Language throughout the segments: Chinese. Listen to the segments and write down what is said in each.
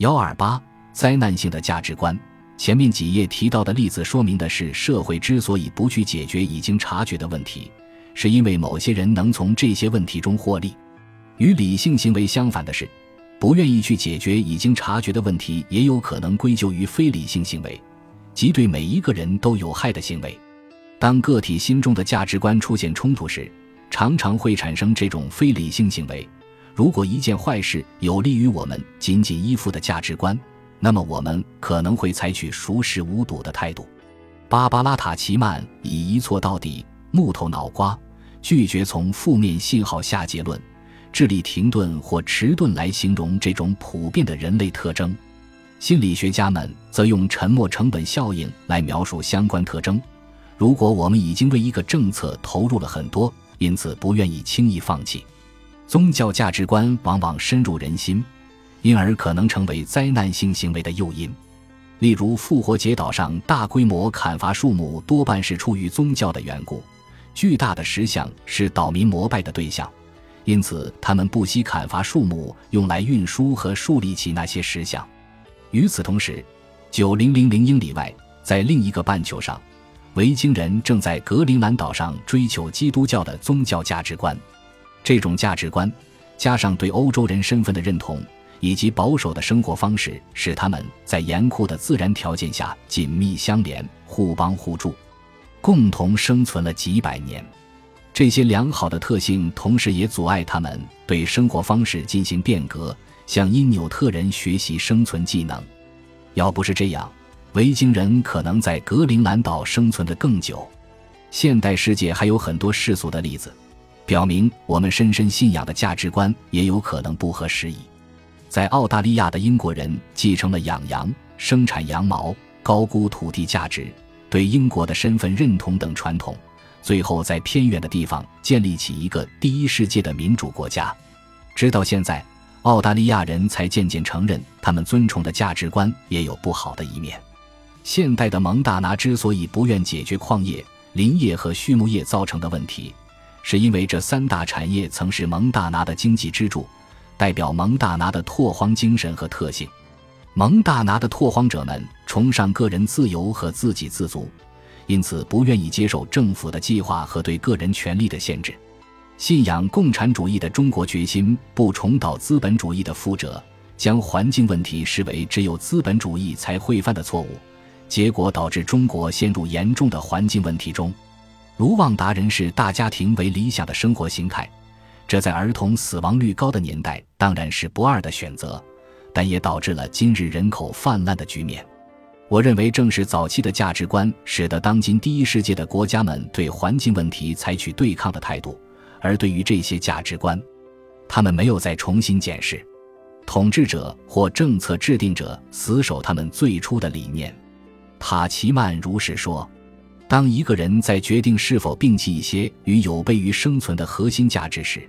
幺二八灾难性的价值观。前面几页提到的例子说明的是，社会之所以不去解决已经察觉的问题，是因为某些人能从这些问题中获利。与理性行为相反的是，不愿意去解决已经察觉的问题，也有可能归咎于非理性行为，即对每一个人都有害的行为。当个体心中的价值观出现冲突时，常常会产生这种非理性行为。如果一件坏事有利于我们仅仅依附的价值观，那么我们可能会采取熟视无睹的态度。芭芭拉·塔奇曼以一错到底、木头脑瓜、拒绝从负面信号下结论。智力停顿或迟钝来形容这种普遍的人类特征，心理学家们则用沉没成本效应来描述相关特征。如果我们已经为一个政策投入了很多，因此不愿意轻易放弃，宗教价值观往往深入人心，因而可能成为灾难性行为的诱因。例如，复活节岛上大规模砍伐树木多半是出于宗教的缘故，巨大的石像是岛民膜拜的对象。因此，他们不惜砍伐树木，用来运输和树立起那些石像。与此同时，九零零零英里外，在另一个半球上，维京人正在格陵兰岛上追求基督教的宗教价值观。这种价值观，加上对欧洲人身份的认同，以及保守的生活方式，使他们在严酷的自然条件下紧密相连、互帮互助，共同生存了几百年。这些良好的特性，同时也阻碍他们对生活方式进行变革，向因纽特人学习生存技能。要不是这样，维京人可能在格陵兰岛生存的更久。现代世界还有很多世俗的例子，表明我们深深信仰的价值观也有可能不合时宜。在澳大利亚的英国人继承了养羊、生产羊毛、高估土地价值、对英国的身份认同等传统。最后，在偏远的地方建立起一个第一世界的民主国家，直到现在，澳大利亚人才渐渐承认，他们尊崇的价值观也有不好的一面。现代的蒙大拿之所以不愿解决矿业、林业和畜牧业造成的问题，是因为这三大产业曾是蒙大拿的经济支柱，代表蒙大拿的拓荒精神和特性。蒙大拿的拓荒者们崇尚个人自由和自给自足。因此，不愿意接受政府的计划和对个人权利的限制。信仰共产主义的中国决心不重蹈资本主义的覆辙，将环境问题视为只有资本主义才会犯的错误，结果导致中国陷入严重的环境问题中。卢旺达人视大家庭为理想的生活形态，这在儿童死亡率高的年代当然是不二的选择，但也导致了今日人口泛滥的局面。我认为，正是早期的价值观，使得当今第一世界的国家们对环境问题采取对抗的态度；而对于这些价值观，他们没有再重新检视。统治者或政策制定者死守他们最初的理念。塔奇曼如是说：“当一个人在决定是否摒弃一些与有悖于生存的核心价值时，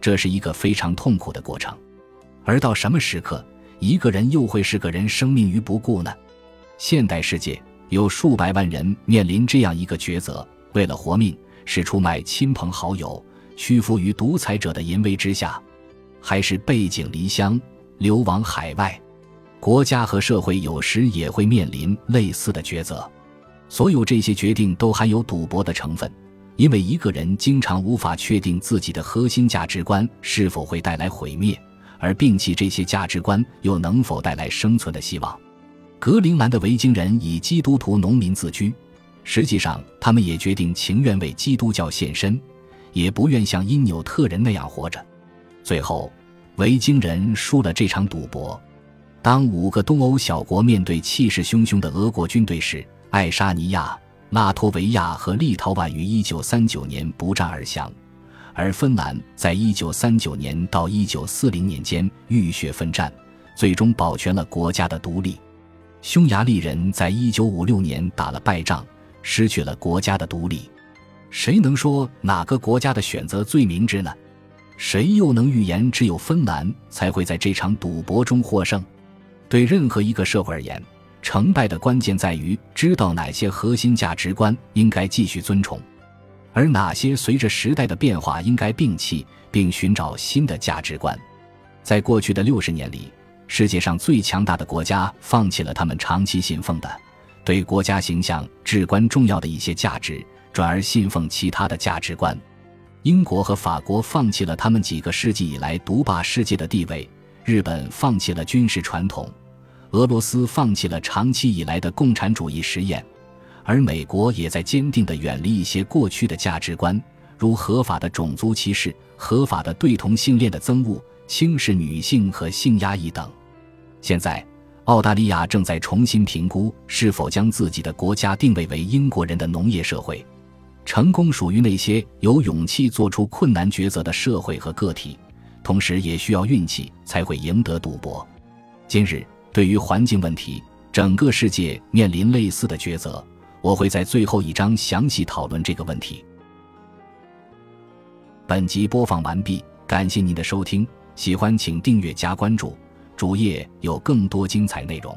这是一个非常痛苦的过程。而到什么时刻，一个人又会是个人生命于不顾呢？”现代世界有数百万人面临这样一个抉择：为了活命，是出卖亲朋好友，屈服于独裁者的淫威之下，还是背井离乡，流亡海外？国家和社会有时也会面临类似的抉择。所有这些决定都含有赌博的成分，因为一个人经常无法确定自己的核心价值观是否会带来毁灭，而摒弃这些价值观又能否带来生存的希望。格陵兰的维京人以基督徒农民自居，实际上他们也决定情愿为基督教献身，也不愿像因纽特人那样活着。最后，维京人输了这场赌博。当五个东欧小国面对气势汹汹的俄国军队时，爱沙尼亚、拉脱维亚和立陶宛于1939年不战而降，而芬兰在1939年到1940年间浴血奋战，最终保全了国家的独立。匈牙利人在一九五六年打了败仗，失去了国家的独立。谁能说哪个国家的选择最明智呢？谁又能预言只有芬兰才会在这场赌博中获胜？对任何一个社会而言，成败的关键在于知道哪些核心价值观应该继续尊崇，而哪些随着时代的变化应该摒弃，并寻找新的价值观。在过去的六十年里。世界上最强大的国家放弃了他们长期信奉的、对国家形象至关重要的一些价值，转而信奉其他的价值观。英国和法国放弃了他们几个世纪以来独霸世界的地位，日本放弃了军事传统，俄罗斯放弃了长期以来的共产主义实验，而美国也在坚定地远离一些过去的价值观，如合法的种族歧视、合法的对同性恋的憎恶、轻视女性和性压抑等。现在，澳大利亚正在重新评估是否将自己的国家定位为英国人的农业社会。成功属于那些有勇气做出困难抉择的社会和个体，同时也需要运气才会赢得赌博。今日，对于环境问题，整个世界面临类似的抉择。我会在最后一章详细讨论这个问题。本集播放完毕，感谢您的收听，喜欢请订阅加关注，主页有更多精彩内容。